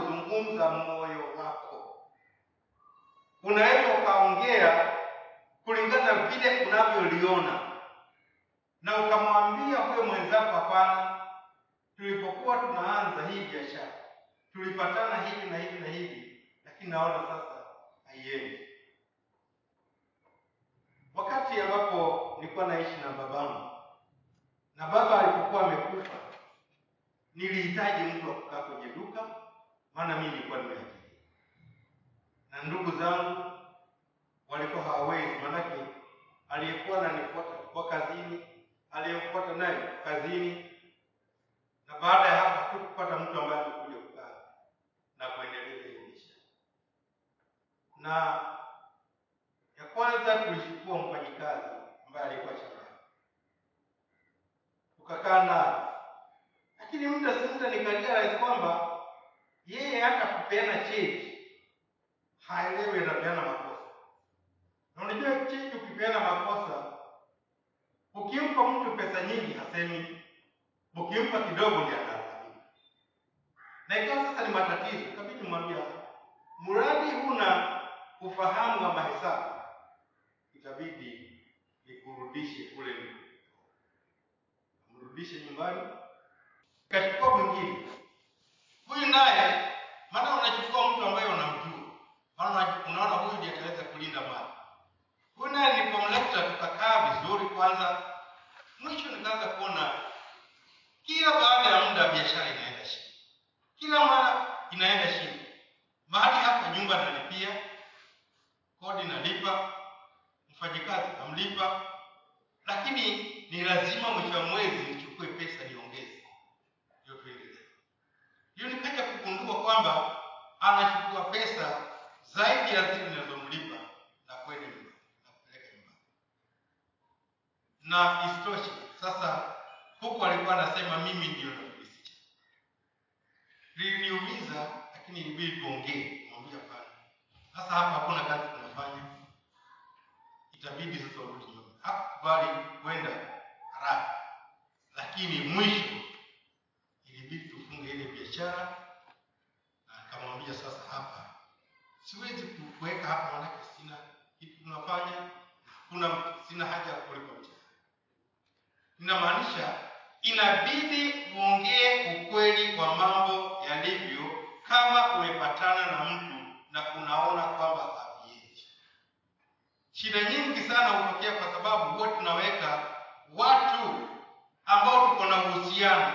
kuzungumza moyo wako, unaweza ukaongea kulingana na vile unavyoliona na ukamwambia huyo mwenzako, hapana, tulipokuwa tunaanza hii biashara tulipatana hivi na hivi na hivi, lakini naona sasa haiendi. Wakati ambapo nilikuwa naishi na babangu na baba alipokuwa amekufa, nilihitaji mtu wa kukaa kwenye duka, maana mimi nilikuwa nimeajiri na ndugu zangu walikuwa hawawezi, maanake aliyekuwa ananifuata alikuwa kazini, aliyemfuata naye kazini, na baada ya hapo hatukupata mtu ambaye amekuja kukaa na kuendeleza biashara. Na ya kwanza tulichukua mfanyikazi ambaye alikuwa shambani, tukakaa naye, lakini muda si muda nikarealize kwamba hata kupeana cheti haelewi anapeana makosa. Na unajua cheti ukipeana makosa, ukimpa mtu pesa nyingi hasemi, ukimpa kidogo ndiye analalamika. Na ikawa sasa ni matatizo, ikabidi mwambia, mradi huna ufahamu wa mahesabu, itabidi nikurudishe kule nilipo, mrudishe nyumbani. Kachukua mwingine huyu naye, maana unachukua mtu ambaye unamjua, maana unaona huyu ndiye ataweza kulinda mali. Huyu naye nilipomleta, tukakaa vizuri kwanza, mwisho nikaanza kuona kila baada ya muda biashara inaenda chini, kila mara inaenda chini. Mahali hapa nyumba nalipia, kodi nalipa, mfanyikazi namlipa, lakini ni lazima mwisho wa mwezi nichukue pesa niongeze, ndio tuendelee. Ndio nikaja kugundua kwamba anachukua pesa zaidi ya zile ninazomlipa na kwenda nyumbani na kupeleka nyumbani, na isitoshe sasa huku alikuwa anasema mimi ndio nafilisisha. Liliniumiza, lakini ilibidi tuongee, mwambie hapana, sasa hapa hakuna kazi tunafanya, itabidi sasa urudi nyumbani. Hakukubali kwenda haraka, lakini mwisho ilibidi tufunge ile biashara, na akamwambia sasa, hapa siwezi kuweka hapa, maanake sina kitu tunafanya, kuna sina haja ya kulipa mshahara. Inamaanisha inabidi uongee ukweli wa mambo yalivyo, kama umepatana na mtu na unaona kwamba haviendi. Shida nyingi sana hutokea kwa sababu huwa tunaweka watu ambao uhusiano,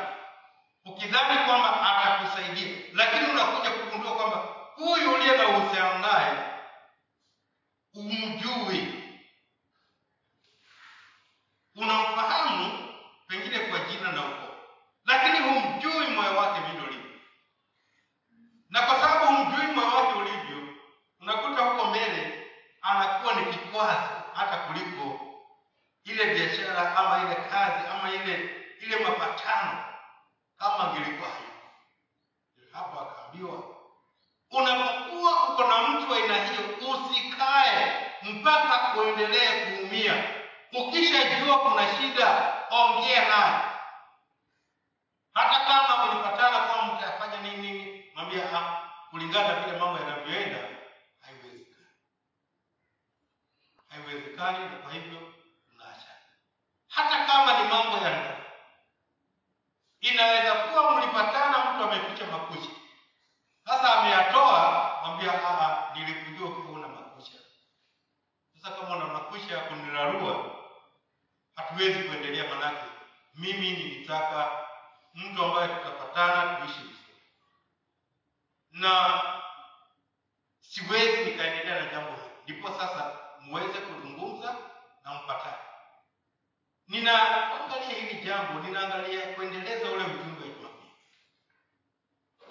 ukidhani kwamba atakusaidia, lakini unakuja kugundua kwamba huyu uliye na uhusiano naye umjui, unamfahamu pengine kwa jina na ukoo, lakini humjui moyo wake vile ulivyo. Na kwa sababu humjui moyo wake ulivyo, unakuta huko mbele anakuwa ni kikwazo hata kuliko ile biashara ama ile kazi ama ile ile mapatano kama angelikuwa hayuko. Hapo akaambiwa, unapokuwa uko na mtu wa aina hiyo, usikae mpaka uendelee kuumia. Ukishajua kuna shida, ongea naye. Hata kama mlipatana kwamba mtafanya nini nini, mwambie ah, kulingana na vile mambo yanavyoenda, haiwezekani, haiwezekani, na kwa hivyo tunaacha. Hata kama ni mambo ya ndoa, inaweza kuwa mlipatana, mtu ameficha makucha, sasa ameyatoa, mwambia ah, ah, nilikujua ukiwa una makucha. Sasa kama una makucha ya kunirarua, hatuwezi kuendelea, manake mimi nilitaka mtu ambaye tutapatana tuishi vizuri, na siwezi nikaendelea na jambo hili ndipo sasa muweze kuzungumza na mpatane ninaangalia hili jambo ninaangalia kuendeleza ule ujumbe wa jumapili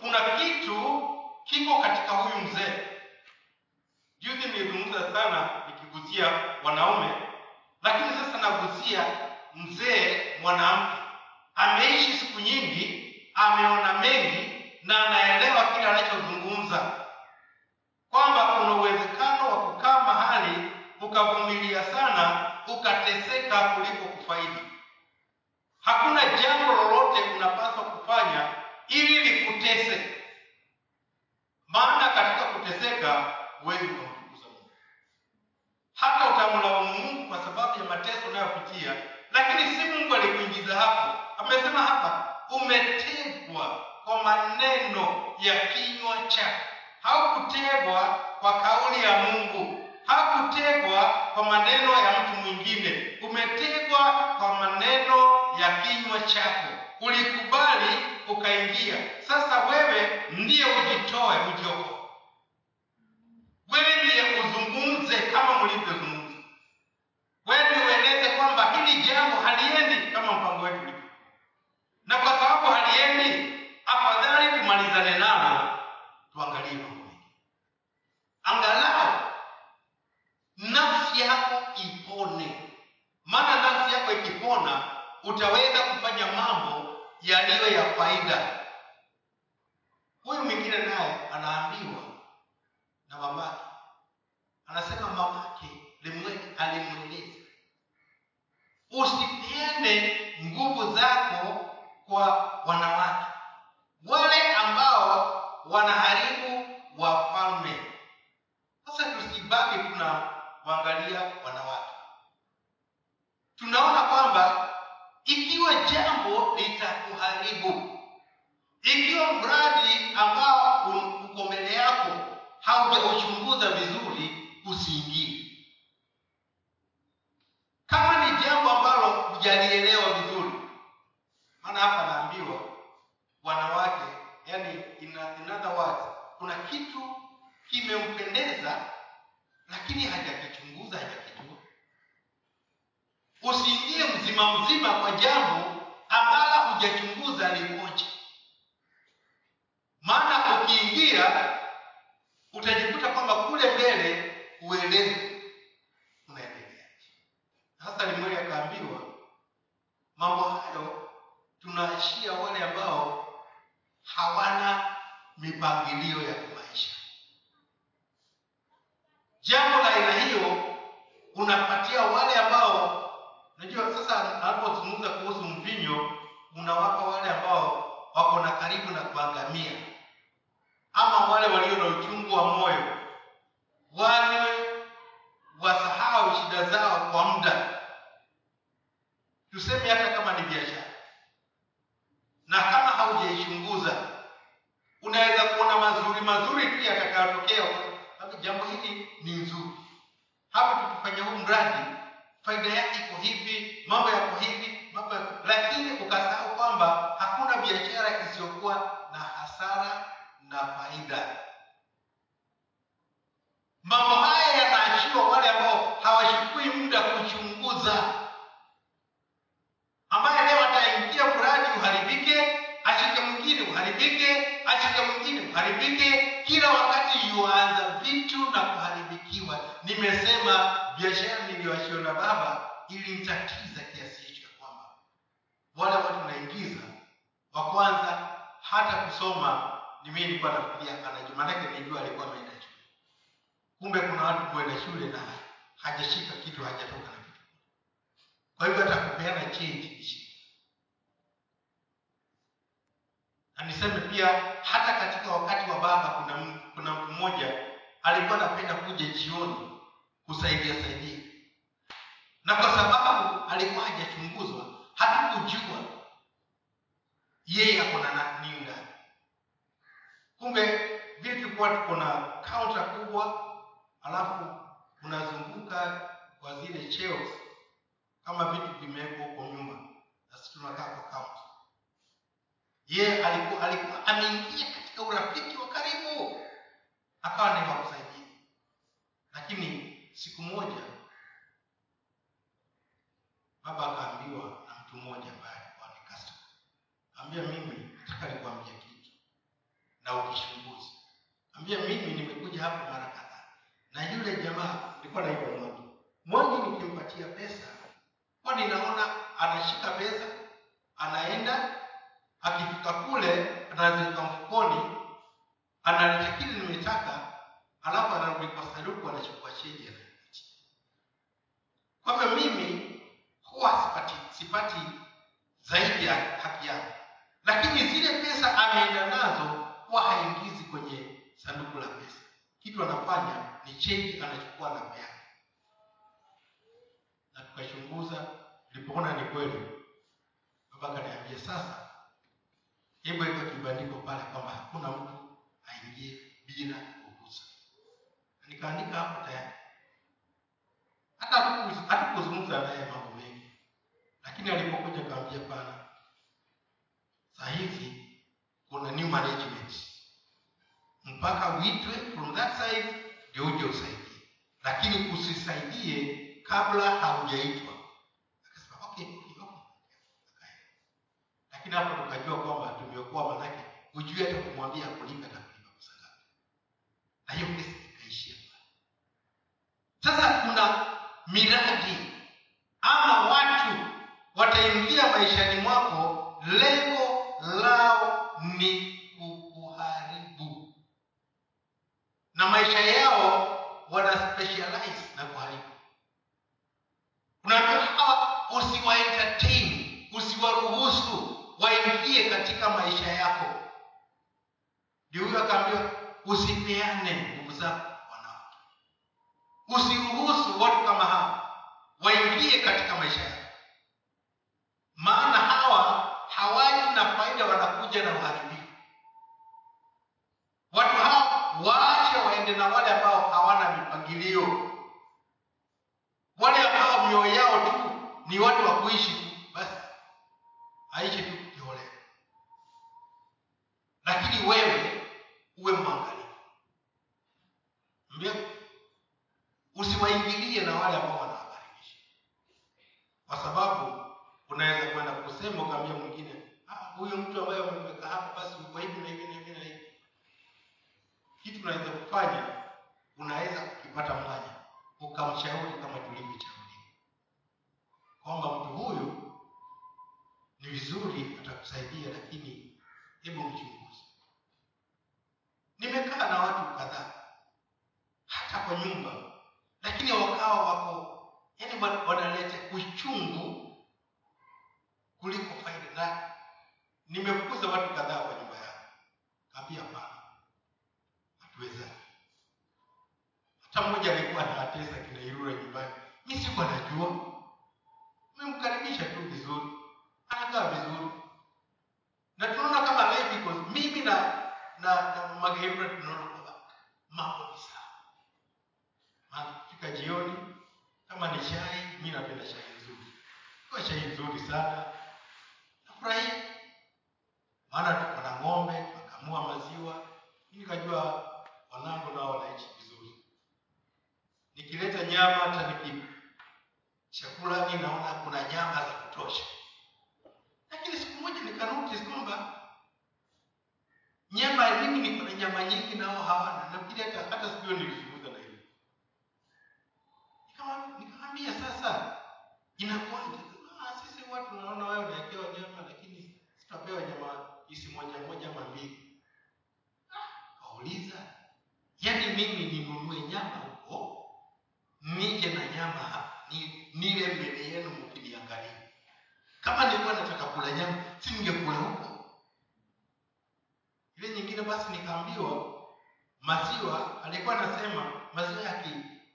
kuna kitu kiko katika huyu mzee juzi nilizungumza sana nikigusia wanaume lakini sasa nagusia mzee mwanamke ameishi siku nyingi ameona mengi na anaelewa kile anachozungumza kwamba kuna uwezekano wa kukaa mahali ukavumilia sana ukateseka kuliko kufaidi. Hakuna jambo lolote unapaswa kufanya ili likutese. Maana katika kuteseka wewe unamtukuza mungu. Hata utamlaumu mungu kwa sababu ya mateso unayopitia lakini si mungu alikuingiza hapo. Amesema hapa umetegwa kwa maneno ya kinywa chako. Haukutegwa kwa kauli ya mungu hakutegwa kwa maneno ya mtu mwingine. Umetegwa kwa maneno ya kinywa chako. Ulikubali ukaingia. Sasa wewe ndiye ujitoe ujiokoe. Wewe ndiye uzungumze kama mlivyozungumza. Wewe ndiye ueleze kwamba hili jambo haliendi kama mpango wetu ulivyo. Na kwa sababu haliendi afadhali tumalizane nalo tuangalie mambo mengi angalau nafsi yako ipone maana nafsi yako ikipona utaweza kufanya mambo yaliyo ya faida. Huyu mwingine naye anaambiwa na mamake anasema mamake alimweleza usipeane nguvu zako kwa wanawake. Wale ambao wanaharibu wafalme sasa tusibaki tuna waangalia wanawake tunaona kwamba ikiwa jambo litakuharibu ikiwa mradi ambao uko mbele yako haujauchunguza vizuri usiingie. Kama ni jambo ambalo hujalielewa vizuri maana hapa naambiwa wanawake yani in, another words kuna kitu kimempendeza lakini hajakichunguza hajakijua. Usiingie mzima mzima kwa jambo ambalo hujachunguza likoje maana ukiingia utajikuta kwamba kule mbele uelewi unaendelea sasa limweli akaambiwa mambo hayo tunaashia wale ambao hawana mipangilio ya kimaisha jambo la aina hiyo unapatia wale ambao unajua sasa anapozungumza kuhusu mvinyo unawapa wale ambao wako na karibu na kuangamia ama wale walio na uchungu wa moyo wanywe wasahau shida zao kwa muda tuseme hata kama ni biashara na kama haujaichunguza unaweza kuona mazuri mazuri tu yatakayotokea jambo ni nzuri. Hapa tukifanya huu mradi faida yake iko hivi mambo yako hivi mambo yako lakini ukasahau kwamba hakuna biashara isiyokuwa na hasara na faida. Mambo haya yanaachiwa wale ambao hawachukui muda kuchunguza. Ambaye leo ataingia mradi uharibike ashike mwingine uharibike ashike mwingine uharibike kila wakati yuanza vitu na kuharibikiwa nimesema biashara niliyoachiwa na baba ilimtatiza kiasi hicho ya kwamba wale watu naingiza wa kwanza hata kusoma ni mimi nilikuwa nafikiria anajua maanake nijua alikuwa ameenda shule. Kumbe kuna watu kuenda shule na hajashika kitu hajatoka na kitu. Kwa hivyo hata kupeana change ni na niseme pia hata katika wakati wa baba kuna kuna mtu mmoja alikuwa anapenda kuja jioni kusaidia saidia. Na kwa sababu alikuwa hajachunguzwa hatukujua yeye ako na nini ndani kumbe vile tulikuwa tuko na kaunta kubwa alafu unazunguka kwa zile cheo kama vitu vimewekwa huko nyuma na sisi tunakaa kwa kaunta yeye alikuwa alikuwa ameingia katika urafiki wa karibu. Akawa ni kusaidia siku moja baba akaambiwa na mtu mmoja ambaye alikuwa ni customer. Ambia mimi nataka nikwambie kitu na ukishunguzi ambia mimi nimekuja hapo mara kadhaa. Na yule jamaa nilikuwa naitwa mwangi mwangi nikimpatia pesa kwa ninaona anashika pesa anaenda akifika kule anaziweka mfukoni analeta kile nimetaka alafu anarudi kwa sanduku anachukua chenji ananipatia kwa hivyo mimi huwa sipati sipati zaidi ya haki yangu lakini zile pesa ameenda nazo huwa haingizi kwenye sanduku la pesa kitu anafanya ni chenji anachukua na peana na tukachunguza tulipoona ni kweli baba akaniambia sasa hebu weka kibandiko pale kwamba hakuna mtu aingie bila ruhusa nikaandika hapo tayari hata hatuku- hatukuzungumza naye mambo mengi lakini alipokuja kaambia pana saa hizi kuna new management mpaka uitwe from that side ndio uje usaidie lakini usisaidie kabla haujaitwa akasema okay, okay, okay. Akaenda. lakini hapo tukajua kwamba tumeokoa manake hata kumwambia akulipe na kulipa pesa ngapi na hiyo kesi ikaishia sasa kuna miradi ama watu wataingia maishani mwako lengo lao ni usipeane na, na mageirura tunaona kwamba mambo ni sawa maana fika jioni kama ni chai mimi napenda chai nzuri kwa chai nzuri sana nafurahia maana tuko na ng'ombe tunakamua maziwa nikajua wanangu nao wanaishi vizuri nikileta nyama hata niki chakula mimi naona kuna nyama za kutosha lakini siku moja nikanotice kwamba nyama mimi niko na nyama nyingi nao hawana. Nafikiri hata hata sijui nilizungumza na hilo nikamwambia sasa inakuwaje? Ah, sisi watu tunaona wewe unawekewa nyama lakini tutapewa nyama isi moja moja ama mbili. Kauliza yaani mimi ninunue nyama huko nije na nyama hapa ni, nile mbele yenu mkiniangalia kama nilikuwa nataka kula nyama si huko ile basi nikaambiwa maziwa alikuwa anasema maziwa yaki,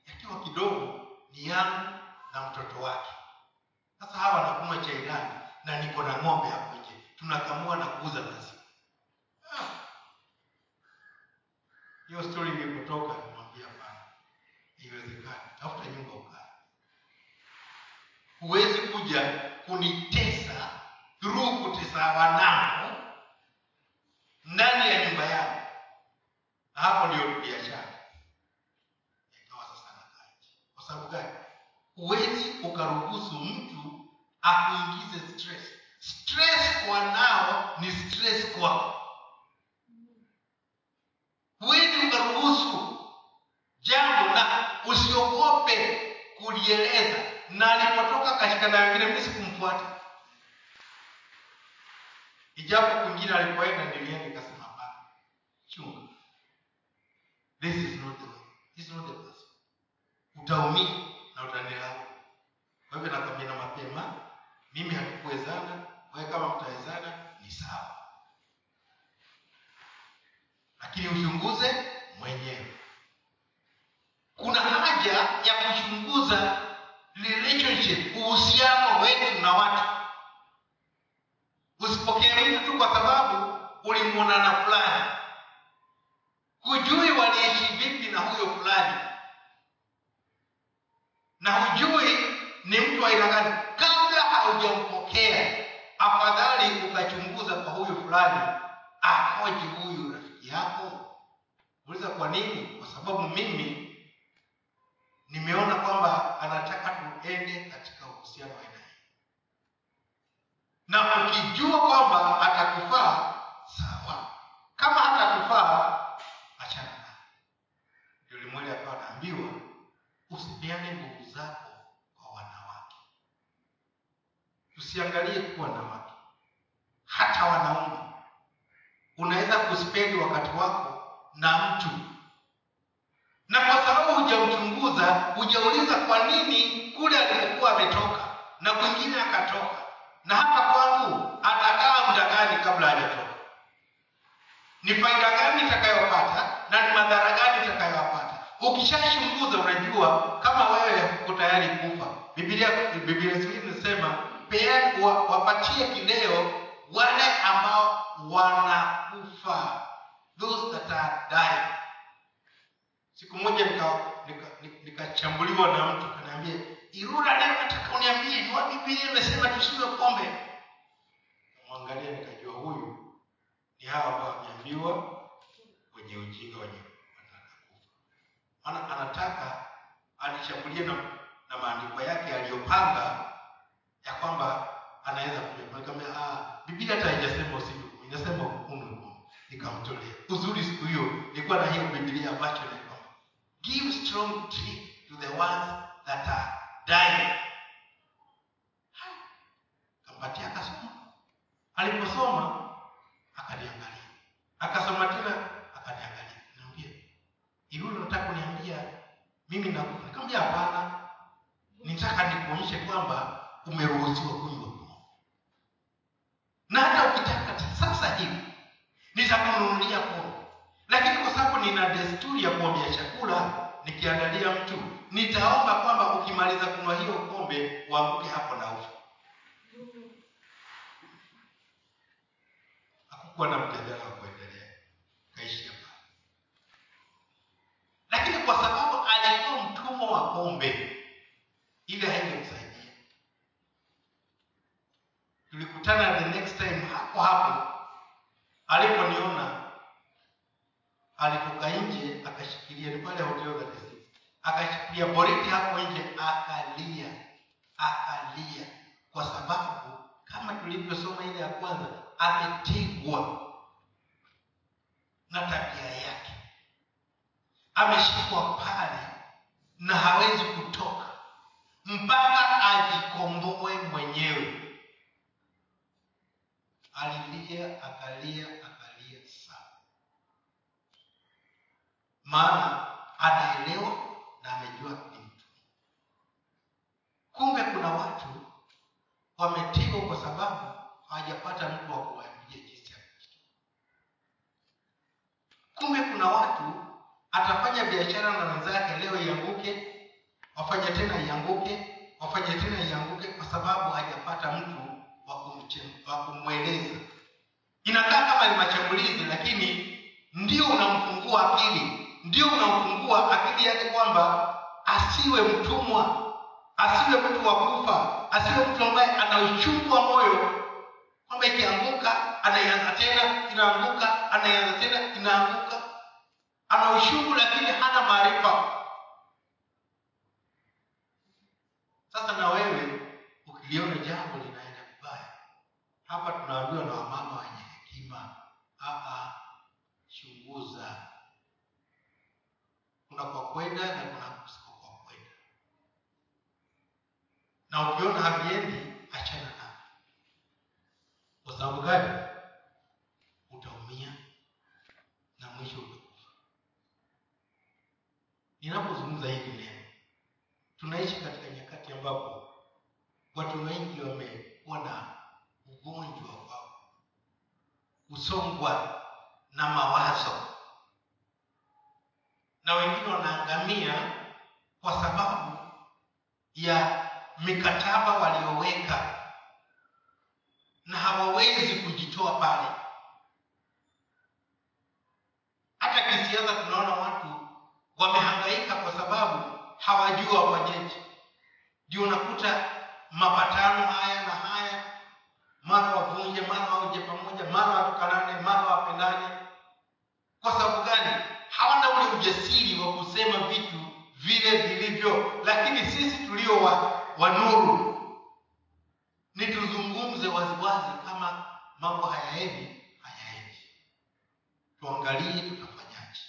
yakiwa kidogo ni yangu na mtoto wake. Sasa hawa wanakunywa chai gani? Na niko na ng'ombe hapo nje. Tunakamua na kuuza maziwa. Ah. hiyo stori ilipotoka nimwambia bana iwezekani tafuta nyumba ukae. Huwezi kuja kunitesa through kutesa wanao ndani ya nyumba yao, hapo ndio biashara ikawa sasa nakaaji. Kwa sababu gani? Huwezi ukaruhusu mtu akuingize stress. Stress kwa nao ni stress kwako. Huwezi ukaruhusu jambo na usiogope kulieleza. Na alipotoka kashikana wengine, mimi sikumfuata ijapo kwingine alipoenda nilienda nikasema hapana. Chunga this is not the way. This is not the person. Utaumia na utanilaumu. Kwa hivyo nakwambia na mapema mimi hatukuwezana wewe kama mtawezana ni sawa. Lakini uchunguze mwenyewe. Kuna haja ya kuchunguza relationship uhusiano wetu na watu usipokee mtu tu kwa sababu ulimwona na fulani. Hujui waliishi vipi na huyo fulani. Na hujui ni mtu aina gani. Kabla haujampokea afadhali ukachunguza kwa huyu fulani. Akoje huyu rafiki yako? Uliza kwa nini? Kwa sababu mimi nimeona kwamba anataka tuende katika uhusiano wa aina hii na ukijua kwamba atakufaa sawa kama hatakufaa achana naye ndio limweli akawa anaambiwa usipeane nguvu zako kwa wanawake usiangalie tu wanawake hata wanaume unaweza kuspendi wakati wako na mtu na kwa sababu hujamchunguza hujauliza kwa nini kule alipokuwa ametoka na kwingine akatoka na hapa kwangu atakaa muda gani kabla hajatoka ni faida gani itakayopata na ni madhara gani itakayopata ukishachunguza unajua kama wewe uko tayari kufa biblia biblia hii inasema peani wa, wapatie kileo wale ambao wanakufa those that are dying siku moja nikachambuliwa nika, nika, nika na mtu kaniambia irura leo nataka uniambie ni wapi biblia imesema tusinywe pombe? Mwangalia nikajua huyu ni hawa ambao wameambiwa wenye ujinga wenye maana anataka alishambulia na, na maandiko yake aliyopanga ya kwamba anaweza kunywa pombe. Kama ah biblia hata haijasema usinywe inasema unywe pombe. Nikamtolea. Uzuri siku hiyo nilikuwa na hiyo biblia ambacho ni kwamba give strong drink to the ones that are dying kampatia akasoma. Aliposoma akaniangalia akasoma tena akaniangalia naambia hivi unataka kuniambia mimi nakufa nikamwambia hapana. Nitaka nikuonyeshe kwamba umeruhusiwa kunywa pombe. Na hata ukitaka sasa hivi nitakununulia pombe. Lakini kwa sababu nina desturi ya kuombea chakula nikiandalia mtu nitaomba kwamba ukimaliza kunywa hiyo pombe uanguke hapo na ufe. Hakukuwa na mjadala wa kuendelea. Kaishia pale. Lakini kwa sababu alikuwa mtumwa wa pombe ile haingemsaidia. Tulikutana the next time hapo hapo aliponiona alitoka nje akashikilia ni pale hotel za Akachukulia boriti hapo nje akalia akalia. Kwa sababu kama tulivyosoma ile ya kwanza ametegwa na tabia yake. Ameshikwa pale na hawezi kutoka. Mpaka ajikomboe mwenyewe. Alilia akalia maana anaelewa kwenda na kuna msiko kwa kwenda, na ukiona haviendi ujasiri wa kusema vitu vile vilivyo lakini sisi tulio wa, wa nuru. Ni tuzungumze waziwazi kama mambo hayaendi hayaendi. Tuangalie tutafanyaje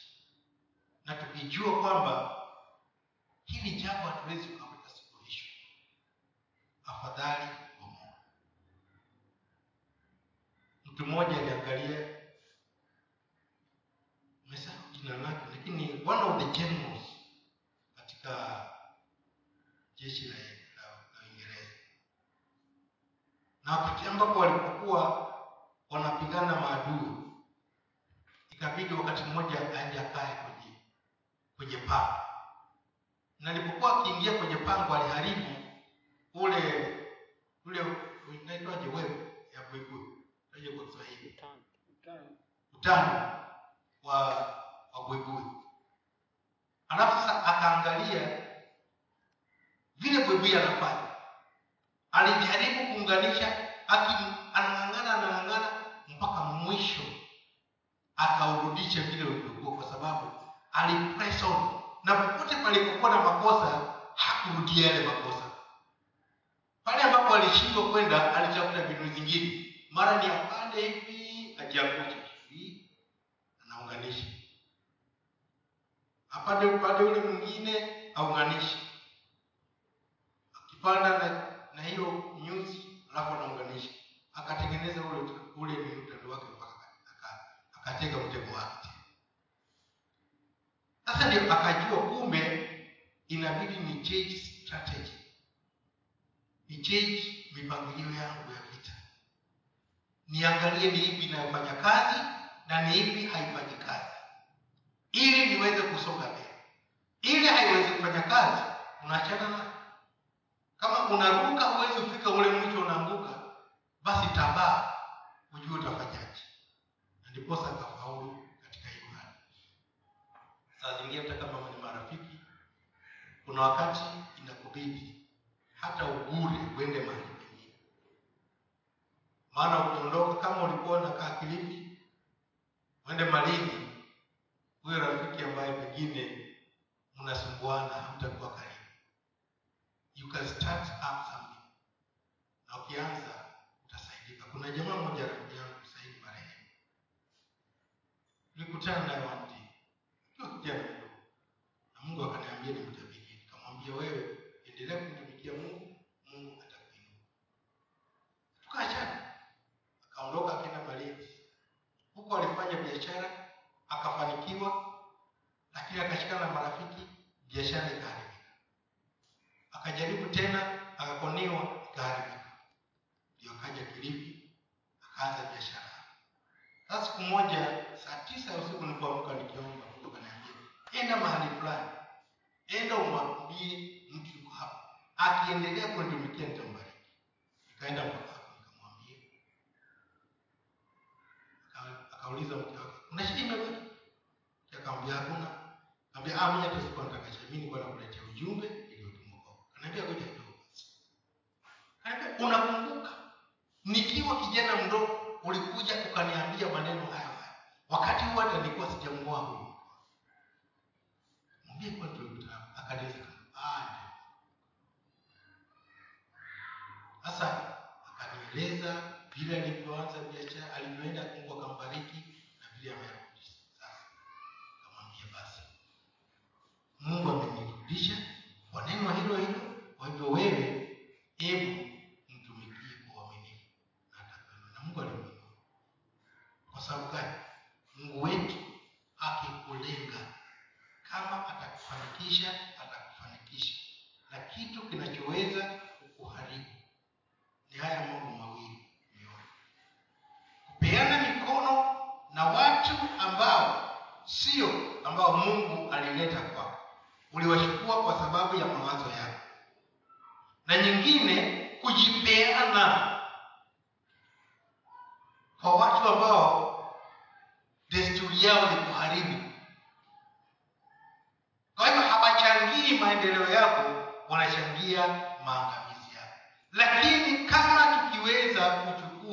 na tukijua kwamba hili jambo hatuwezi ukaweka suluhisho afadhali bomoa mtu mmoja aliangalia mesahau jina lake lakini one of the generals katika jeshi la, la, la uingereza na wakati ambapo walipokuwa wanapigana maadui ikabidi wakati mmoja aende akae kwenye kwenye pango na alipokuwa akiingia kwenye pango aliharibu ule ule unaitwaje wewe ya buibui aje kwa kiswahili utano wa wa alafu sasa akaangalia vile buibui anafanya. Alijaribu kuunganisha anang'ang'ana anang'ang'ana mpaka mwisho akaurudisha vile ulivyokuwa kwa sababu alipress on. Na popote palipokuwa na makosa hakurudia yale makosa. Pale ambapo alishindwa kwenda alitafuta mbinu zingine. Mara ni apande hivi ajiangushe anaunganisha apande upande ule mwingine aunganishe akipanda na, na hiyo nyuzi alafu anaunganisha. Akatengeneza ule ule ni utando wake mpaka akatega mtego wake sasa ndio akajua kumbe inabidi ni change strategy. Ni change mipangilio yangu ya vita. Niangalie ni ipi inayofanya kazi na ni ipi haifanyi kazi. Ili niweze kusonga mbele. Ili haiwezi kufanya kazi unaachana nayo. Kama unaruka huwezi kufika ule mwisho unaanguka basi tabaa ujue utafanyaje. Na ndiposa akafaulu katika imani saa zingine hata kama ni marafiki kuna wakati inakubidi hata ugure uende mahali pengine. Maana ukiondoka kama ulikuwa unakaa kilifi uende malindi. Huyo rafiki ambaye pengine mnasumbuana hamtakuwa karibu. You can start up something. Na ukianza utasaidika. Kuna jamaa mmoja rafiki yangu saidi marehemu. Nilikutana naye one day. Nikiwa kijana mdogo. Na mungu akaniambia nimtabirie nikamwambia wewe endelea kumtumikia mungu lakini na marafiki biashara ikaharibika. Akajaribu tena akakoniwa ikaharibika. Ndio akaja kilifi akaanza biashara. Sasa siku moja saa tisa ya usiku nilipoamka nikiomba mungu akaniambia enda mahali fulani enda umwambie mtu yuko hapa. Akiendelea kunitumikia nitambariki nikaenda mpaka nikamwambia. Akauliza mke wake una shida imebaki akamwambia hakuna Kaambia ah, mimi hata sikuwa nataka chai, mimi nakuletea ujumbe iliyotumwa kwako. Kaniambia ngoja kidogo basi. Kaniambia unakumbuka nikiwa kijana mdogo ulikuja ukaniambia maneno hayo hayo. Wakati huo nilikuwa sijamuoa huyu. Mwambie kwa tulikutana. Akanieleza ah, ndio. Sasa akanieleza vile alivyoanza biashara, alivyoenda Mungu akambariki na vile amerudi kufundisha kwa neno hilo hilo. Kwa hivyo wewe, hebu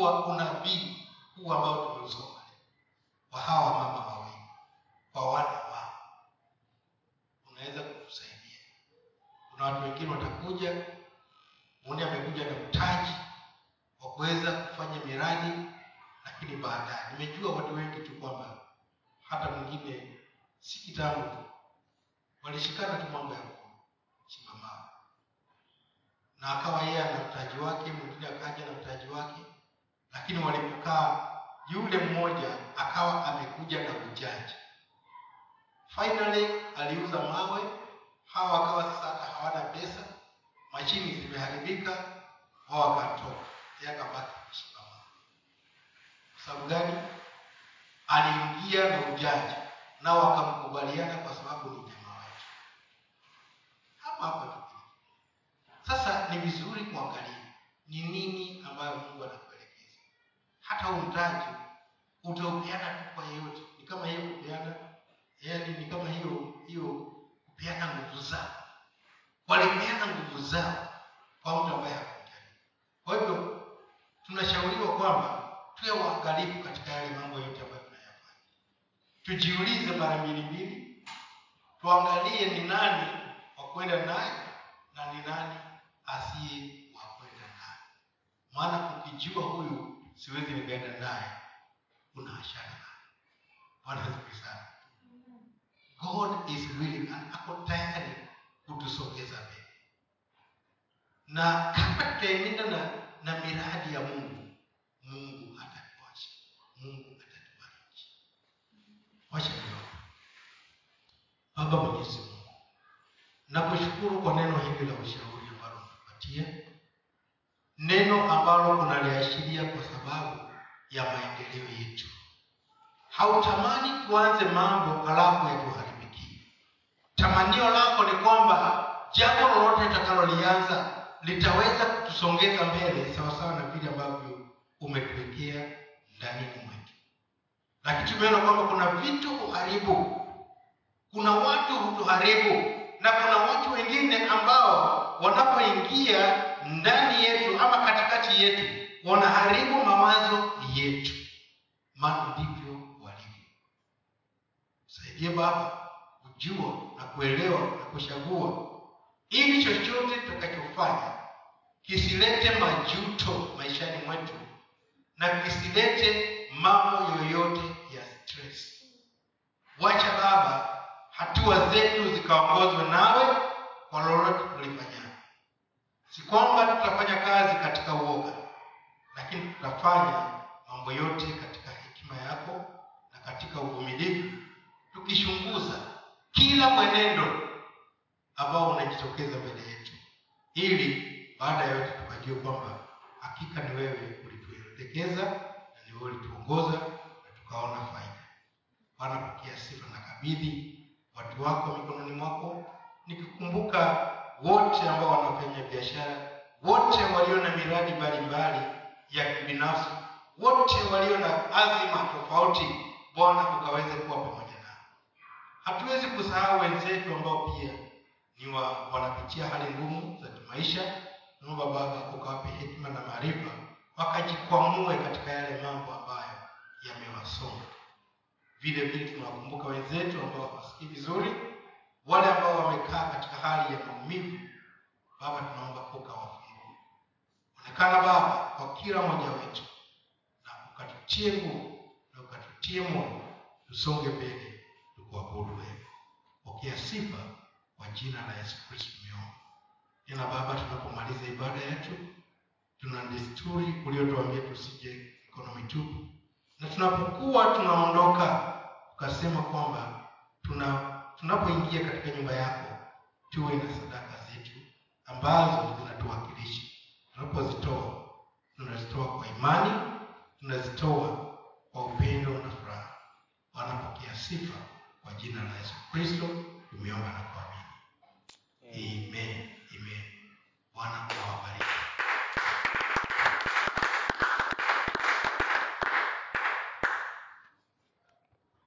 kuwa unabii kuwa ni vizuri kuangalia ni nini ambayo mungu anakuelekeza. Hata huu mtaji utaupeana tu kwa yeyote. Ni kama hiyo kupeana yaani ni kama hiyo hiyo kupeana nguvu zao. Walipeana nguvu zao kwa mtu ambaye hakujali kwa hivyo tunashauriwa kwamba tuwe waangalifu katika yale mambo yote ambayo tunayafanya. Tujiulize mara mbili mbili. Tuangalie ni nani wa kwenda naye na ni nani asiye wakwenda naye. Maana ukijua huyu siwezi nikaenda naye. Una hashara naye. Bwana god is willing ako tayari kutusogeza mbele. Na kama tutaenenda na, na miradi ya mungu mungu atatuacha. Mungu atatubariki. Wacha niombe. Baba mwenyezi mungu nakushukuru kwa neno hili la ushauri ambalo neno ambalo unaliashiria kwa sababu ya maendeleo yetu. Hautamani tuanze mambo halafu yatuharibikie. Tamanio lako ni kwamba jambo lolote litakalolianza litaweza kutusongeza mbele sawasawa na vile ambavyo umetuwekea ndani mwetu lakini tumeona kwamba kuna vitu huharibu. Kuna watu hutuharibu na kuna watu wengine ambao wanapoingia ndani yetu ama katikati yetu wanaharibu mawazo yetu. Maana ndivyo walivyo. Saidie baba kujua na kuelewa na kuchagua ili chochote tutakachofanya kisilete majuto maishani mwetu na kisilete mambo yoyote ya stress. Wacha baba hatua zetu zikaongozwe nawe kwa lolote tulifanyana si kwamba tutafanya kazi katika uoga lakini tutafanya mambo yote katika hekima yako na katika uvumilivu tukichunguza kila mwenendo ambao unajitokeza mbele yetu ili baada ya yote tukajue kwamba hakika ni wewe ulituelekeza na ni wewe ulituongoza na tukaona faida. Bwana pokea sifa na kabidhi watu wako mikononi mwako. Nikikumbuka wote ambao wanafanya biashara wote walio na miradi mbalimbali ya kibinafsi wote walio na azima tofauti bwana ukaweze kuwa pamoja nao. Hatuwezi kusahau wenzetu ambao pia ni wa, wanapitia hali ngumu za kimaisha. Naomba baba ukawape hekima na maarifa wakajikwamue katika yale mambo ambayo yamewasonga. Vile vile tunawakumbuka wenzetu ambao hawasikii vizuri wale ambao wamekaa katika hali ya maumivu baba tunaomba ukawafungue onekana baba kwa kila mmoja wetu. Na ukatutie nguvu na ukatutie moyo tusonge mbele tukuabudu wewe. Pokea sifa kwa jina la yesu kristo tumeomba tena baba tunapomaliza ibada yetu tuna desturi uliotuambia tusije mikono mitupu. Na tunapokuwa tunaondoka ukasema kwamba tuna tunapoingia katika nyumba yako tuwe na sadaka ambazo zinatuwakilisha. Tunapozitoa, tunazitoa kwa imani, tunazitoa kwa upendo na furaha. Wanapokea sifa kwa jina la Yesu Kristo, tumeomba na kuamini. Amen. Amen. Bwana